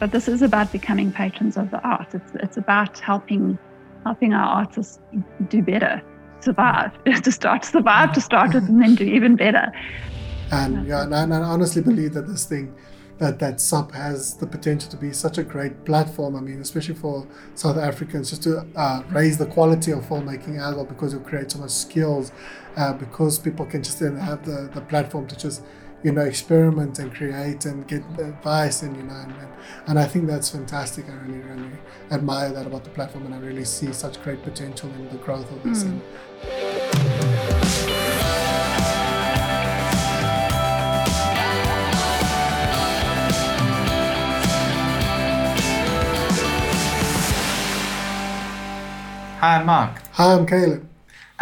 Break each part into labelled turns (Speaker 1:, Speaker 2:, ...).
Speaker 1: But this is about becoming patrons of the art. It's, it's about helping helping our artists do better, survive, to start survive to start with, and then do even better.
Speaker 2: And yeah, and I, and I honestly believe that this thing that that SUP has the potential to be such a great platform. I mean, especially for South Africans, just to uh, raise the quality of filmmaking as well, because it creates so much skills, uh, because people can just then have the, the platform to just you know experiment and create and get advice and you know and, and, and I think that's fantastic. I really really admire that about the platform, and I really see such great potential in the growth of this. Mm.
Speaker 3: Hi, I'm Mark.
Speaker 2: Hi, I'm Caleb.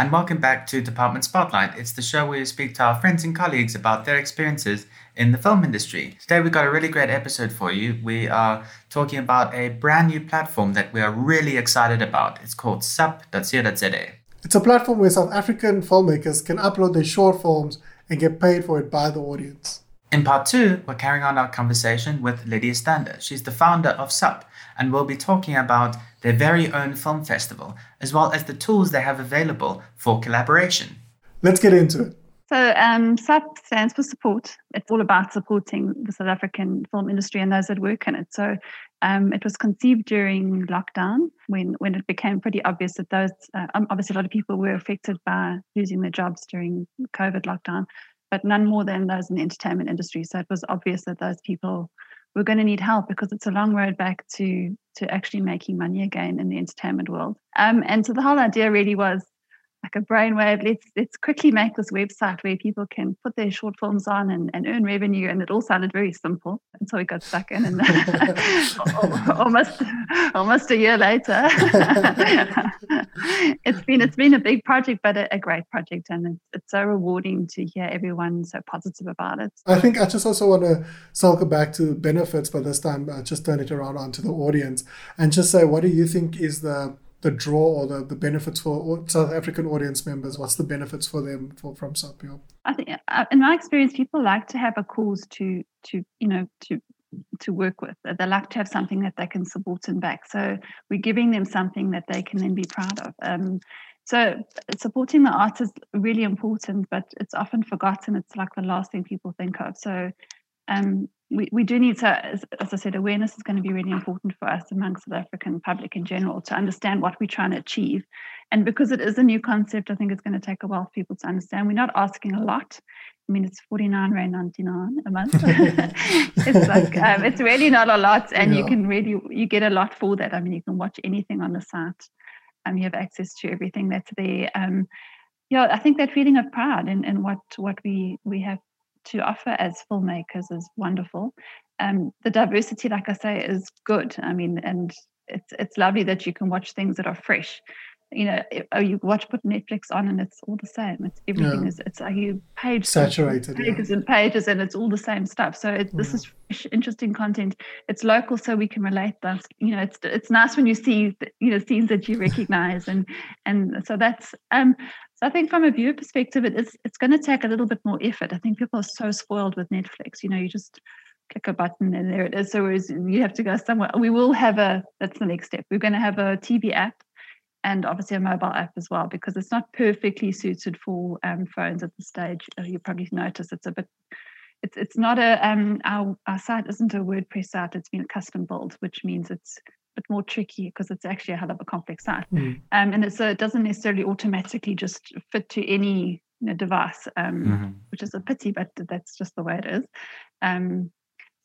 Speaker 3: And welcome back to Department Spotlight. It's the show where we speak to our friends and colleagues about their experiences in the film industry. Today, we've got a really great episode for you. We are talking about a brand new platform that we are really excited about. It's called sup.co.za.
Speaker 2: It's a platform where South African filmmakers can upload their short films and get paid for it by the audience.
Speaker 3: In part two, we're carrying on our conversation with Lydia Stander. She's the founder of SUP, and we'll be talking about their very own film festival, as well as the tools they have available for collaboration.
Speaker 2: Let's get into it.
Speaker 1: So, um, SUP stands for support. It's all about supporting the South African film industry and those that work in it. So, um, it was conceived during lockdown when, when it became pretty obvious that those, uh, um, obviously, a lot of people were affected by losing their jobs during COVID lockdown but none more than those in the entertainment industry. So it was obvious that those people were going to need help because it's a long road back to to actually making money again in the entertainment world. Um, and so the whole idea really was like a brainwave. Let's let's quickly make this website where people can put their short films on and, and earn revenue. And it all sounded very simple And so we got stuck in, and almost almost a year later, it's been it's been a big project, but a, a great project, and it's, it's so rewarding to hear everyone so positive about it.
Speaker 2: I think I just also want to circle back to benefits, but this time uh, just turn it around onto the audience and just say, what do you think is the the draw or the, the benefits for South African audience members? What's the benefits for them for, from SUPIO?
Speaker 1: I think, uh, in my experience, people like to have a cause to to you know to to work with. They like to have something that they can support and back. So we're giving them something that they can then be proud of. Um, so supporting the arts is really important, but it's often forgotten. It's like the last thing people think of. So um, we, we do need to, as, as, I said, awareness is going to be really important for us amongst the African public in general to understand what we're trying to achieve. And because it is a new concept, I think it's going to take a while for people to understand. We're not asking a lot. I mean, it's 49 Rand 99 a month. it's like, um, it's really not a lot. And yeah. you can really, you get a lot for that. I mean, you can watch anything on the site. Um, you have access to everything that's there. Um, yeah, I think that feeling of pride in, in what what we we have to offer as filmmakers is wonderful. Um, the diversity, like I say, is good. I mean, and it's it's lovely that you can watch things that are fresh. You know, oh, you watch put Netflix on and it's all the same. It's everything yeah. is it's like you page
Speaker 2: saturated
Speaker 1: pages yeah. and pages and it's all the same stuff. So it, this is fresh, interesting content. It's local, so we can relate. That's you know, it's it's nice when you see you know scenes that you recognize and and so that's um so I think from a viewer perspective, it is it's going to take a little bit more effort. I think people are so spoiled with Netflix. You know, you just click a button and there it is. So you have to go somewhere. We will have a that's the next step. We're going to have a TV app and obviously a mobile app as well because it's not perfectly suited for um, phones at this stage. Uh, you probably notice it's a bit. It's it's not a um our our site isn't a WordPress site. It's been a custom built, which means it's bit more tricky because it's actually a hell of a complex site. Mm. Um, and so it doesn't necessarily automatically just fit to any you know, device, um, mm-hmm. which is a pity, but that's just the way it is. Um,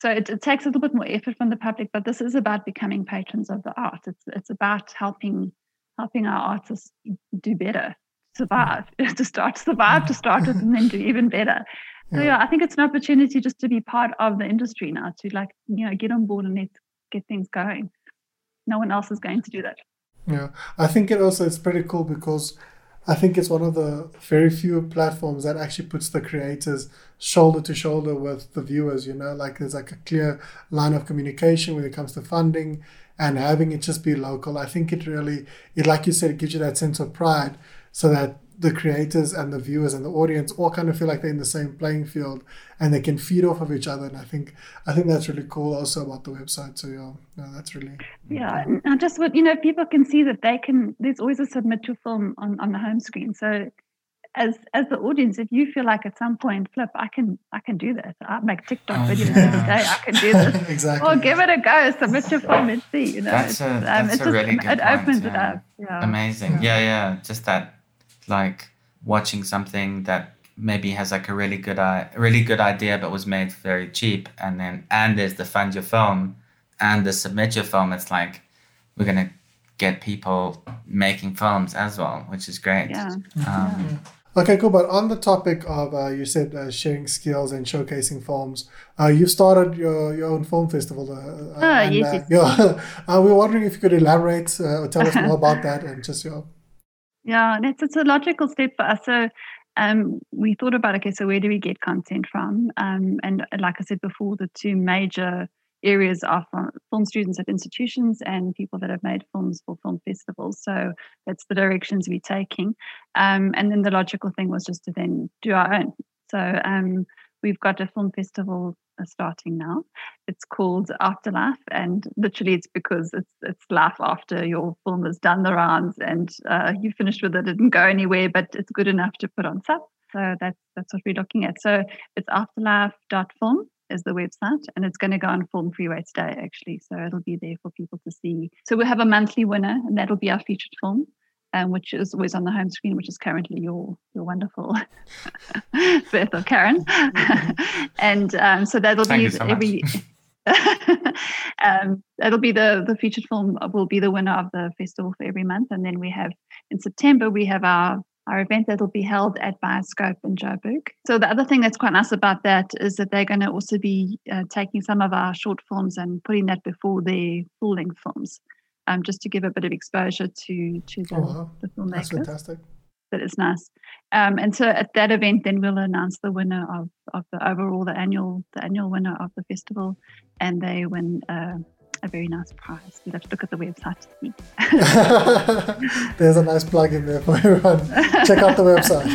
Speaker 1: so it, it, takes a little bit more effort from the public, but this is about becoming patrons of the art. It's it's about helping helping our artists do better, survive, mm. to start to survive, to start with, and then do even better. So yeah. yeah, I think it's an opportunity just to be part of the industry now, to like you know get on board and let's get things going no one else is going to do that.
Speaker 2: Yeah, I think it also it's pretty cool because I think it's one of the very few platforms that actually puts the creators shoulder to shoulder with the viewers. You know, like there's like a clear line of communication when it comes to funding and having it just be local. I think it really, it like you said, it gives you that sense of pride, so that the creators and the viewers and the audience all kind of feel like they're in the same playing field and they can feed off of each other. And I think I think that's really cool also about the website. So yeah, no, that's really
Speaker 1: yeah. And just what you know, people can see that they can. There's always a submit to film on on the home screen. So as as the audience, if you feel like at some point, flip, I can I can do this. I make TikTok oh, videos yeah. every day. I can do this.
Speaker 2: exactly.
Speaker 1: Or give it a go. Submit your film and see. You know,
Speaker 3: that's a, um, that's
Speaker 1: um,
Speaker 3: a just, really good
Speaker 1: It
Speaker 3: point,
Speaker 1: opens
Speaker 3: yeah.
Speaker 1: it up. Yeah.
Speaker 3: Amazing. Yeah. yeah, yeah. Just that, like watching something that maybe has like a really good a really good idea but was made very cheap, and then and there's the fund your film and the submit your film. It's like we're gonna get people making films as well, which is great.
Speaker 1: Yeah.
Speaker 3: Um.
Speaker 2: Okay, cool. But on the topic of uh, you said uh, sharing skills and showcasing films, uh, you started your, your own film festival.
Speaker 1: Uh, oh, and, yes,
Speaker 2: yes. Yeah, uh, we were wondering if you could elaborate uh, or tell us more about that and just your.
Speaker 1: Yeah, it's, it's a logical step for us. So um, we thought about okay, so where do we get content from? Um, and like I said before, the two major areas are from film students at institutions and people that have made films for film festivals. So that's the directions we're taking. Um, and then the logical thing was just to then do our own. So um, we've got a film festival uh, starting now. It's called Afterlife, and literally it's because it's it's laugh after your film has done the rounds and uh, you finished with it, didn't go anywhere, but it's good enough to put on SUP. So that's that's what we're looking at. So it's afterlife.film is the website and it's going to go on FilmFreeway today actually so it'll be there for people to see so we have a monthly winner and that'll be our featured film um, which is always on the home screen which is currently your your wonderful birth of Karen. And um, so that'll
Speaker 3: Thank
Speaker 1: be
Speaker 3: so
Speaker 1: every um, that'll be the the featured film will be the winner of the festival for every month. And then we have in September we have our our event that'll be held at Bioscope in Joburg. So the other thing that's quite nice about that is that they're going to also be uh, taking some of our short films and putting that before their full-length films, um, just to give a bit of exposure to to the, oh, wow. the filmmakers.
Speaker 2: That's fantastic.
Speaker 1: That is nice. Um, and so at that event, then we'll announce the winner of, of the overall the annual the annual winner of the festival, and they win. Uh, a very nice prize. You'll have to look at the website to see.
Speaker 2: There's a nice plug in there for everyone. Check out the website.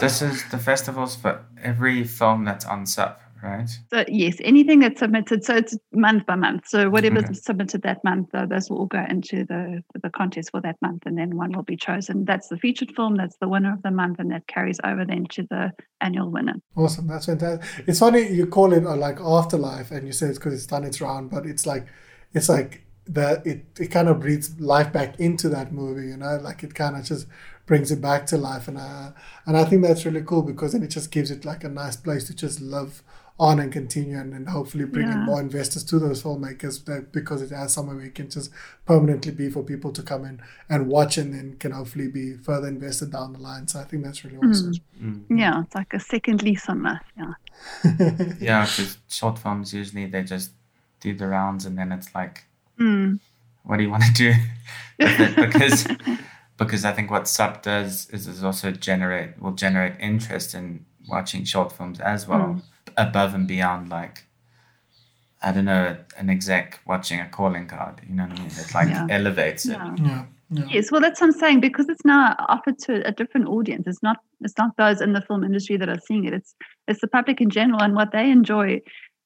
Speaker 3: this is the festivals for every film that's on SUP right?
Speaker 1: So yes, anything that's submitted. So it's month by month. So whatever's okay. submitted that month, uh, those will all go into the the contest for that month, and then one will be chosen. That's the featured film. That's the winner of the month, and that carries over then to the annual winner.
Speaker 2: Awesome, that's fantastic. It's funny you call it uh, like afterlife, and you say it's because it's done its round, but it's like it's like the it it kind of breathes life back into that movie. You know, like it kind of just brings it back to life and uh, and I think that's really cool because then it just gives it like a nice place to just live on and continue and, and hopefully bring yeah. in more investors to those filmmakers that, because it has somewhere where it can just permanently be for people to come in and watch and then can hopefully be further invested down the line. So I think that's really awesome.
Speaker 1: Mm. Mm. Yeah, it's like a second lease on that. Yeah.
Speaker 3: yeah, because short films usually they just do the rounds and then it's like,
Speaker 1: mm.
Speaker 3: what do you want to do? Because because I think what SUP does is, is also generate will generate interest in watching short films as well. Above and beyond like I don't know an exec watching a calling card. You know what I mean? It like yeah. elevates it.
Speaker 2: Yeah. yeah. Yeah.
Speaker 1: Yes, well, that's what I'm saying because it's now offered to a different audience. It's not it's not those in the film industry that are seeing it. It's it's the public in general, and what they enjoy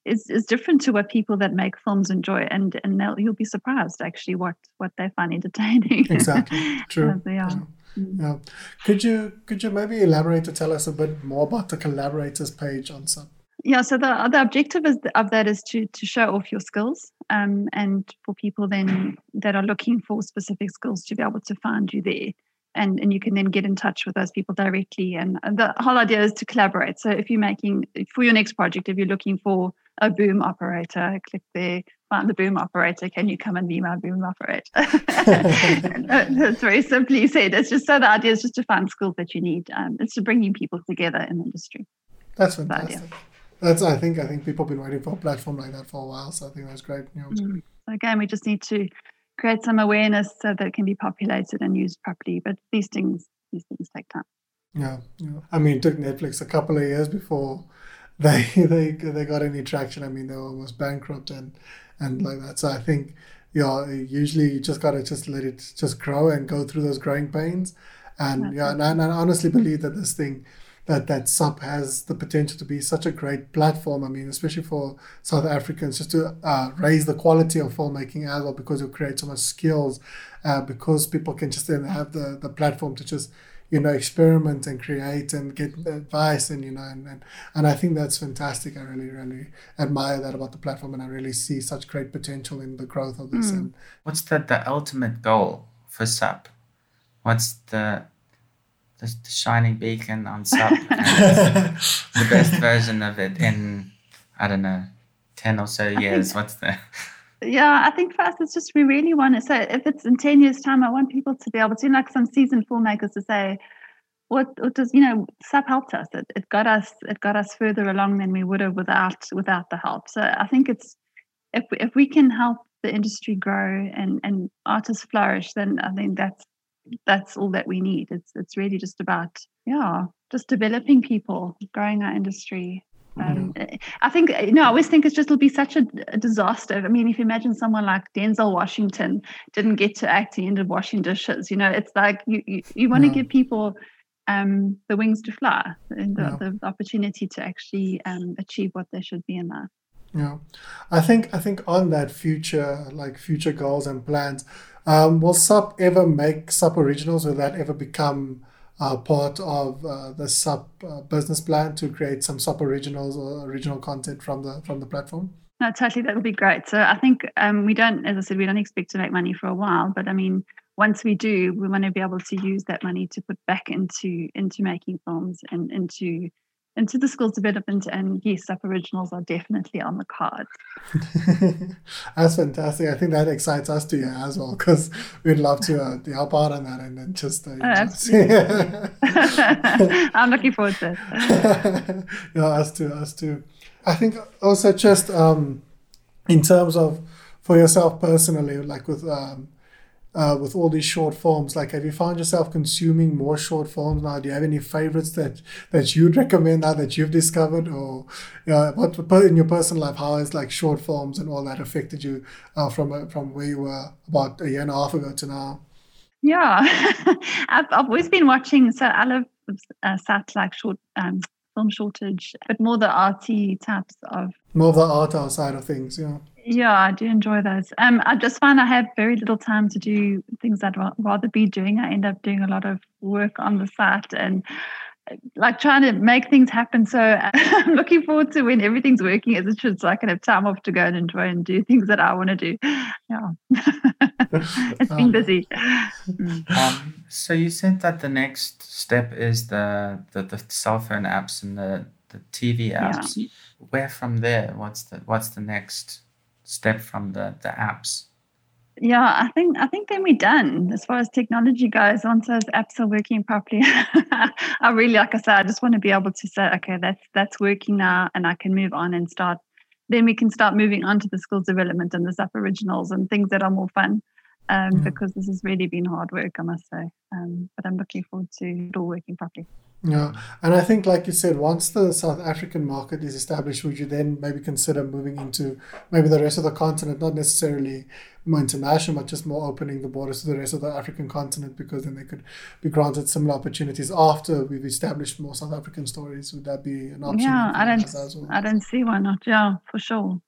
Speaker 1: is is different to what people that make films enjoy. And and you'll be surprised actually what what they find entertaining.
Speaker 2: Exactly, true.
Speaker 1: they are.
Speaker 2: Mm. Yeah. Could you could you maybe elaborate to tell us a bit more about the collaborators page on SUP?
Speaker 1: Yeah so the, the objective is, of that is to to show off your skills um, and for people then that are looking for specific skills to be able to find you there. And and you can then get in touch with those people directly. And the whole idea is to collaborate. So if you're making for your next project if you're looking for a boom operator click there find the boom operator. Can you come and be my boom operator? That's very simply said. It's just so the idea is just to find skills that you need um, it's to bringing people together in the industry.
Speaker 2: That's fantastic that's I think I think people have been waiting for a platform like that for a while. So I think that's great news.
Speaker 1: Mm. Again, we just need to create some awareness so that it can be populated and used properly. But these things these things take time.
Speaker 2: Yeah, yeah. I mean, it took Netflix a couple of years before they they they got any traction. I mean, they were almost bankrupt and and like that. So I think yeah, usually you just gotta just let it just grow and go through those growing pains. And yeah, and and I honestly believe that this thing that that SUP has the potential to be such a great platform. I mean, especially for South Africans, just to uh, raise the quality of filmmaking as well, because it create so much skills, uh, because people can just then have the the platform to just you know experiment and create and get advice and you know and, and and I think that's fantastic. I really really admire that about the platform, and I really see such great potential in the growth of this. Mm. And
Speaker 3: what's the the ultimate goal for SUP? What's the the, the shining beacon on SUP. the best version of it in, I don't know, 10 or so years. Think, What's the.
Speaker 1: Yeah, I think for us, it's just we really want it. So if it's in 10 years' time, I want people to be able to, like some seasoned filmmakers, to say, what, what does you know SUP helped us it, it got us it got us further along than we would have without without the help so i think it's if we, if we can help the industry grow and and artists flourish then i think that's that's all that we need. It's it's really just about yeah, just developing people, growing our industry. Um, mm-hmm. I think you know I always think it's just it'll be such a, a, disaster. I mean, if you imagine someone like Denzel Washington didn't get to act, he ended washing dishes. You know, it's like you you, you want to yeah. give people um, the wings to fly and the, yeah. the opportunity to actually um, achieve what they should be in life.
Speaker 2: Yeah, I think I think on that future like future goals and plans um, will SUP ever make SUP originals? Will that ever become uh, part of uh, the SUP uh, business plan to create some SUP originals or original content from the from the platform?
Speaker 1: No, totally. That would be great. So I think um, we don't, as I said, we don't expect to make money for a while. But I mean, once we do, we want to be able to use that money to put back into into making films and into into the skills development and yes SUP originals are definitely on the card.
Speaker 2: that's fantastic. I think that excites us to hear as well because we'd love to, uh, help out on that and then just, uh,
Speaker 1: oh, i'm looking forward to
Speaker 2: it. Yeah us too us too i think also just um, in terms of for yourself personally like with um, uh, with all these short forms? Like, have you found yourself consuming more short forms now? Do you have any favorites that that you'd recommend now that you've discovered, or know, what in your personal life? How has like short forms and all that affected you uh, from uh, from where you were about a year and a half ago to now?
Speaker 1: Yeah, I've I've always been watching. So I love uh, sat like short um, film shortage, but more the arty types of
Speaker 2: more of the art side of things. Yeah.
Speaker 1: Yeah, I do enjoy those. Um, I just find I have very little time to do things I'd rather be doing. I end up doing a lot of work on the site and like trying to make things happen. So I'm looking forward to when everything's working as it should, so I can have time off to go and enjoy and do things that I want to do. Yeah, it's been um, busy.
Speaker 3: Um, so you said that the next step is the the, the cell phone apps and the the TV apps. Yeah. Where from there? What's the what's the next? Step from the the apps?
Speaker 1: Yeah i think i think then we're done as far as technology goes. Once those apps are working properly i really like i said i just want to be able to say okay that's that's working now and i can move on and start then we can start moving on to the skills development and the SUP originals and things that are more fun um, mm. because this has really been hard work i must say. Um, but i'm looking forward to it all working properly
Speaker 2: yeah, and I think, like you said, once the South African market is established, would you then maybe consider moving into maybe the rest of the continent, not necessarily more international, but just more opening the borders to the rest of the African continent, because then they could be granted similar opportunities after we've established more South African stories. Would that be an option?
Speaker 1: Yeah, I don't, well? I don't see why not. Yeah, for sure,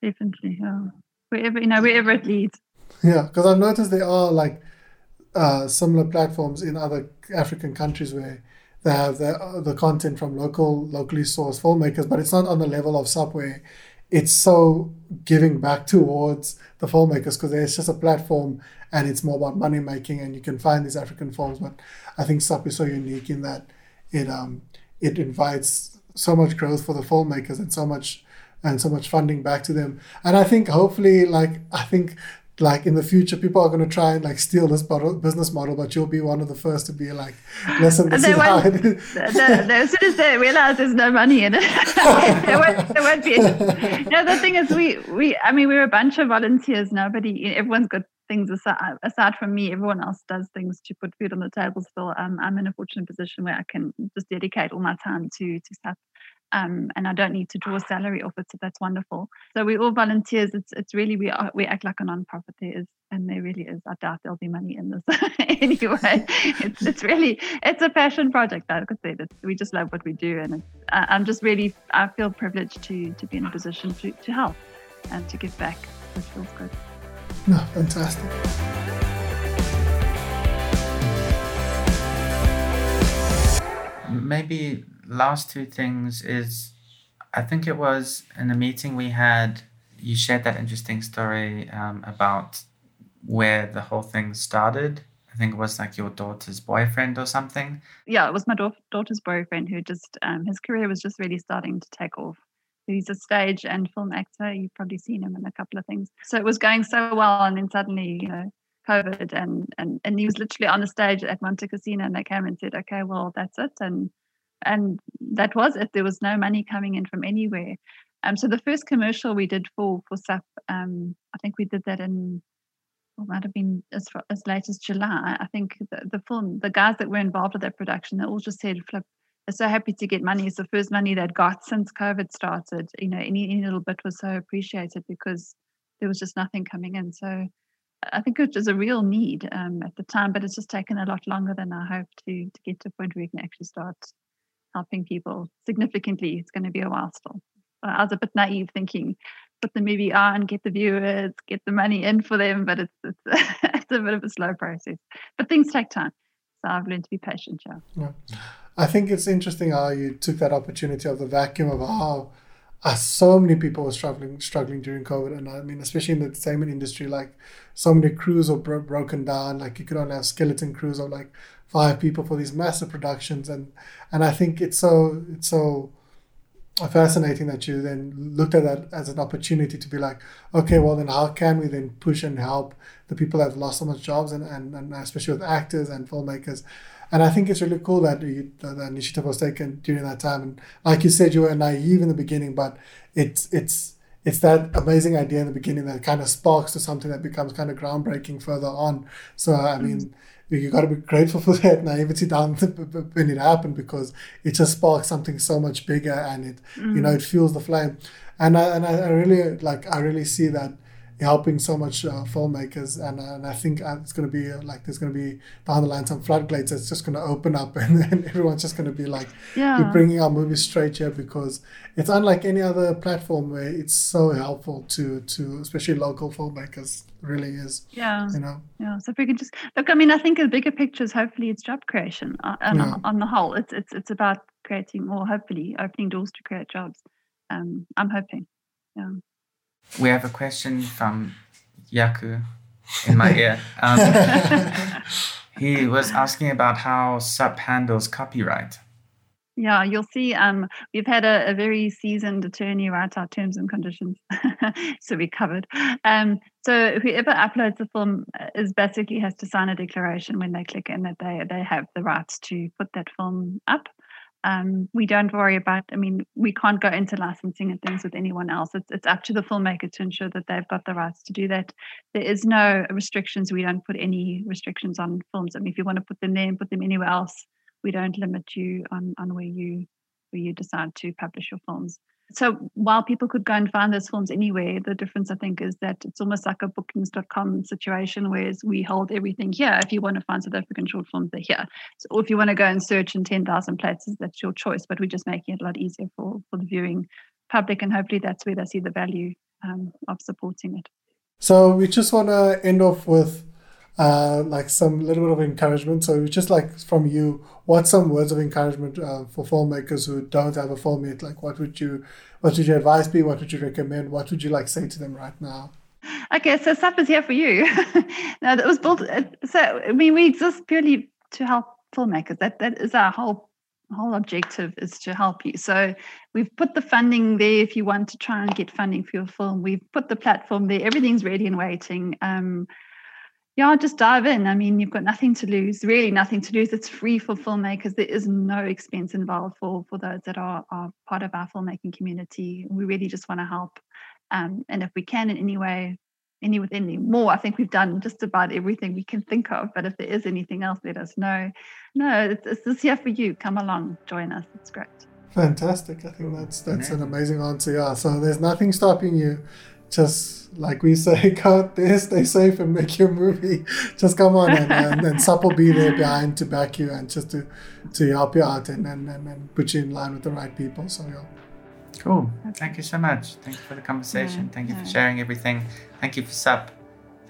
Speaker 1: definitely. Yeah, wherever you know, wherever it leads.
Speaker 2: Yeah, because I've noticed there are like uh, similar platforms in other African countries where they have the, the content from local locally sourced filmmakers but it's not on the level of subway. It's so giving back towards the filmmakers because it's just a platform and it's more about money making and you can find these african films but i think SUP is so unique in that it um it invites so much growth for the filmmakers and so much and so much funding back to them. And i think hopefully like i think like in the future people are going to try and like steal this model, business model but you'll be one of the first to be like listen this is how it is.
Speaker 1: The, the, as soon as they realize there's no money in it there, won't, there won't be no the thing is we we i mean we're a bunch of volunteers. Nobody everyone's got things aside, aside from me. Everyone else does things to put food on the table still. Um, i'm in a fortunate position where i can just dedicate all my time to to stuff um, and I don't need to draw a salary off it. So that's wonderful. So we're all volunteers. It's it's really we are we act like a non-profit. There is and there really is. I doubt there'll be money in this anyway. It's it's really it's a passion project. Like I said, it's, we just love what we do, and I'm just really I feel privileged to to be in a position to to help and to give back. It feels good.
Speaker 2: No, fantastic.
Speaker 3: Maybe last two things is I think it was in a meeting we had, you shared that interesting story um, about where the whole thing started. I think it was like your daughter's boyfriend or something.
Speaker 1: Yeah, it was my da- daughter's boyfriend who just, um, his career was just really starting to take off. He's a stage and film actor. You've probably seen him in a couple of things. So it was going so well, and then suddenly, you know, COVID, and and and he was literally on the stage at Montecasino, and they came and said, "Okay, well, that's it," and and that was it. There was no money coming in from anywhere. Um, so the first commercial we did for for SUP, um, I think we did that in, well, might have been as far, as late as July. I think the, the film, the guys that were involved with that production, they all just said, "Flip, they're so happy to get money. It's the first money they'd got since COVID started. You know, any, any little bit was so appreciated because there was just nothing coming in. So I think it was a real need um, at the time, but it's just taken a lot longer than I hoped to to get to a point where we can actually start helping people significantly. It's going to be a while still. I was a bit naive thinking, put the movie on, get the viewers, get the money in for them, but it's it's, it's a bit of a slow process. But things take time. So I've learned to be patient, yeah.
Speaker 2: yeah. I think it's interesting how you took that opportunity of the vacuum of how uh, so many people were struggling struggling during COVID, and I mean, especially in the entertainment industry, like so many crews were bro- broken down. Like you could only have skeleton crews of like five people for these massive productions, and and I think it's so it's so fascinating that you then looked at that as an opportunity to be like, okay, well then how can we then push and help the people that have lost so much jobs and, and, and especially with actors and filmmakers. And I think it's really cool that you, the, the initiative was taken during that time. And like you said, you were naive in the beginning, but it's it's it's that amazing idea in the beginning that kind of sparks to something that becomes kind of groundbreaking further on. So I mean, mm-hmm you got to be grateful for that naivety down when it happened because it just sparks something so much bigger and it mm. you know it fuels the flame and I, and I really like I really see that helping so much uh, filmmakers and, and I think uh, it's going to be uh, like there's going to be down the line some floodgates that's just going to open up and then everyone's just going to be like yeah. we're bringing our movies straight here because it's unlike any other platform where it's so helpful to to especially local filmmakers really is
Speaker 1: yeah
Speaker 2: you know
Speaker 1: yeah so if we can just look I mean I think the bigger picture is hopefully it's job creation uh, on, yeah. on the whole it's it's it's about creating more hopefully opening doors to create jobs um I'm hoping yeah
Speaker 3: we have a question from Yaku in my ear. Um, he was asking about how SUP handles copyright.
Speaker 1: Yeah, you'll see. Um, we've had a, a, very seasoned attorney write our terms and conditions, so we covered. Um, so whoever uploads the film uh, is basically has to sign a declaration when they click in that they they have the rights to put that film up um, we don't worry about i mean we can't go into licensing and things with anyone else. It's, it's up to the filmmaker to ensure that they've got the rights to do that. There is no restrictions. We don't put any restrictions on films. I mean if you want to put them there and put them anywhere else we don't limit you on on where you where you decide to publish your films so while people could go and find those films anywhere, the difference I think is that it's almost like a bookings.com situation, whereas we hold everything here. If you want to find South African short films, they're here. So, or if you want to go and search in 10,000 places, that's your choice. But we're just making it a lot easier for, for the viewing public, and hopefully that's where they see the value um, of supporting it.
Speaker 2: So we just want to end off with uh, like some little bit of encouragement. So just like from you, what some words of encouragement uh, for filmmakers who don't have a film yet? Like what would you, what would your advice be? What would you recommend? What would you like say to them right now?
Speaker 1: Okay, so SUP is here for you. now that was built. Uh, so I mean, we exist purely to help filmmakers. That that is our whole whole objective is to help you. So we've put the funding there if you want to try and get funding for your film. We've put the platform there. Everything's ready and waiting. Um, yeah, just dive in. I mean, you've got nothing to lose, really nothing to lose. It's free for filmmakers. There is no expense involved for, for those that are, are part of our filmmaking community. We really just want to help. Um, and if we can in any way, any with any more, I think we've done just about everything we can think of. But if there is anything else, let us know. No, it's, it's this here for you. Come along, join us. It's great.
Speaker 2: Fantastic. I think that's that's an amazing answer. Yeah. So there's nothing stopping you. Just like we say, go out there, stay safe, and make your movie. Just come on, and, and, and SUP will be there behind to back you and just to to help you out and and, and, and put you in line with the right people. So yeah.
Speaker 3: Cool. Thank you so much. Thank you for the conversation. Thank you for sharing everything. Thank you for SUP.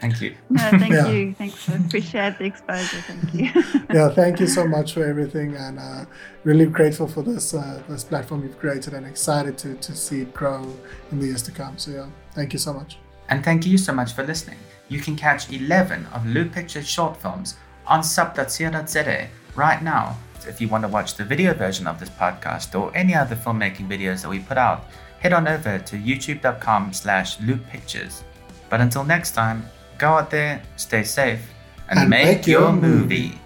Speaker 3: Thank you.
Speaker 1: No, thank yeah. you. Thanks. I appreciate the exposure. Thank you.
Speaker 2: yeah, thank you so much for everything, and uh, really grateful for this uh, this platform you've created, and excited to to see it grow in the years to come. So yeah, thank you so much.
Speaker 3: And thank you so much for listening. You can catch 11 of Loop Pictures short films on sup.co.za right now. So if you want to watch the video version of this podcast or any other filmmaking videos that we put out, head on over to youtube.com slash looppictures. But until next time, Go out there, stay safe, and, and make, make, your, your movie. movie.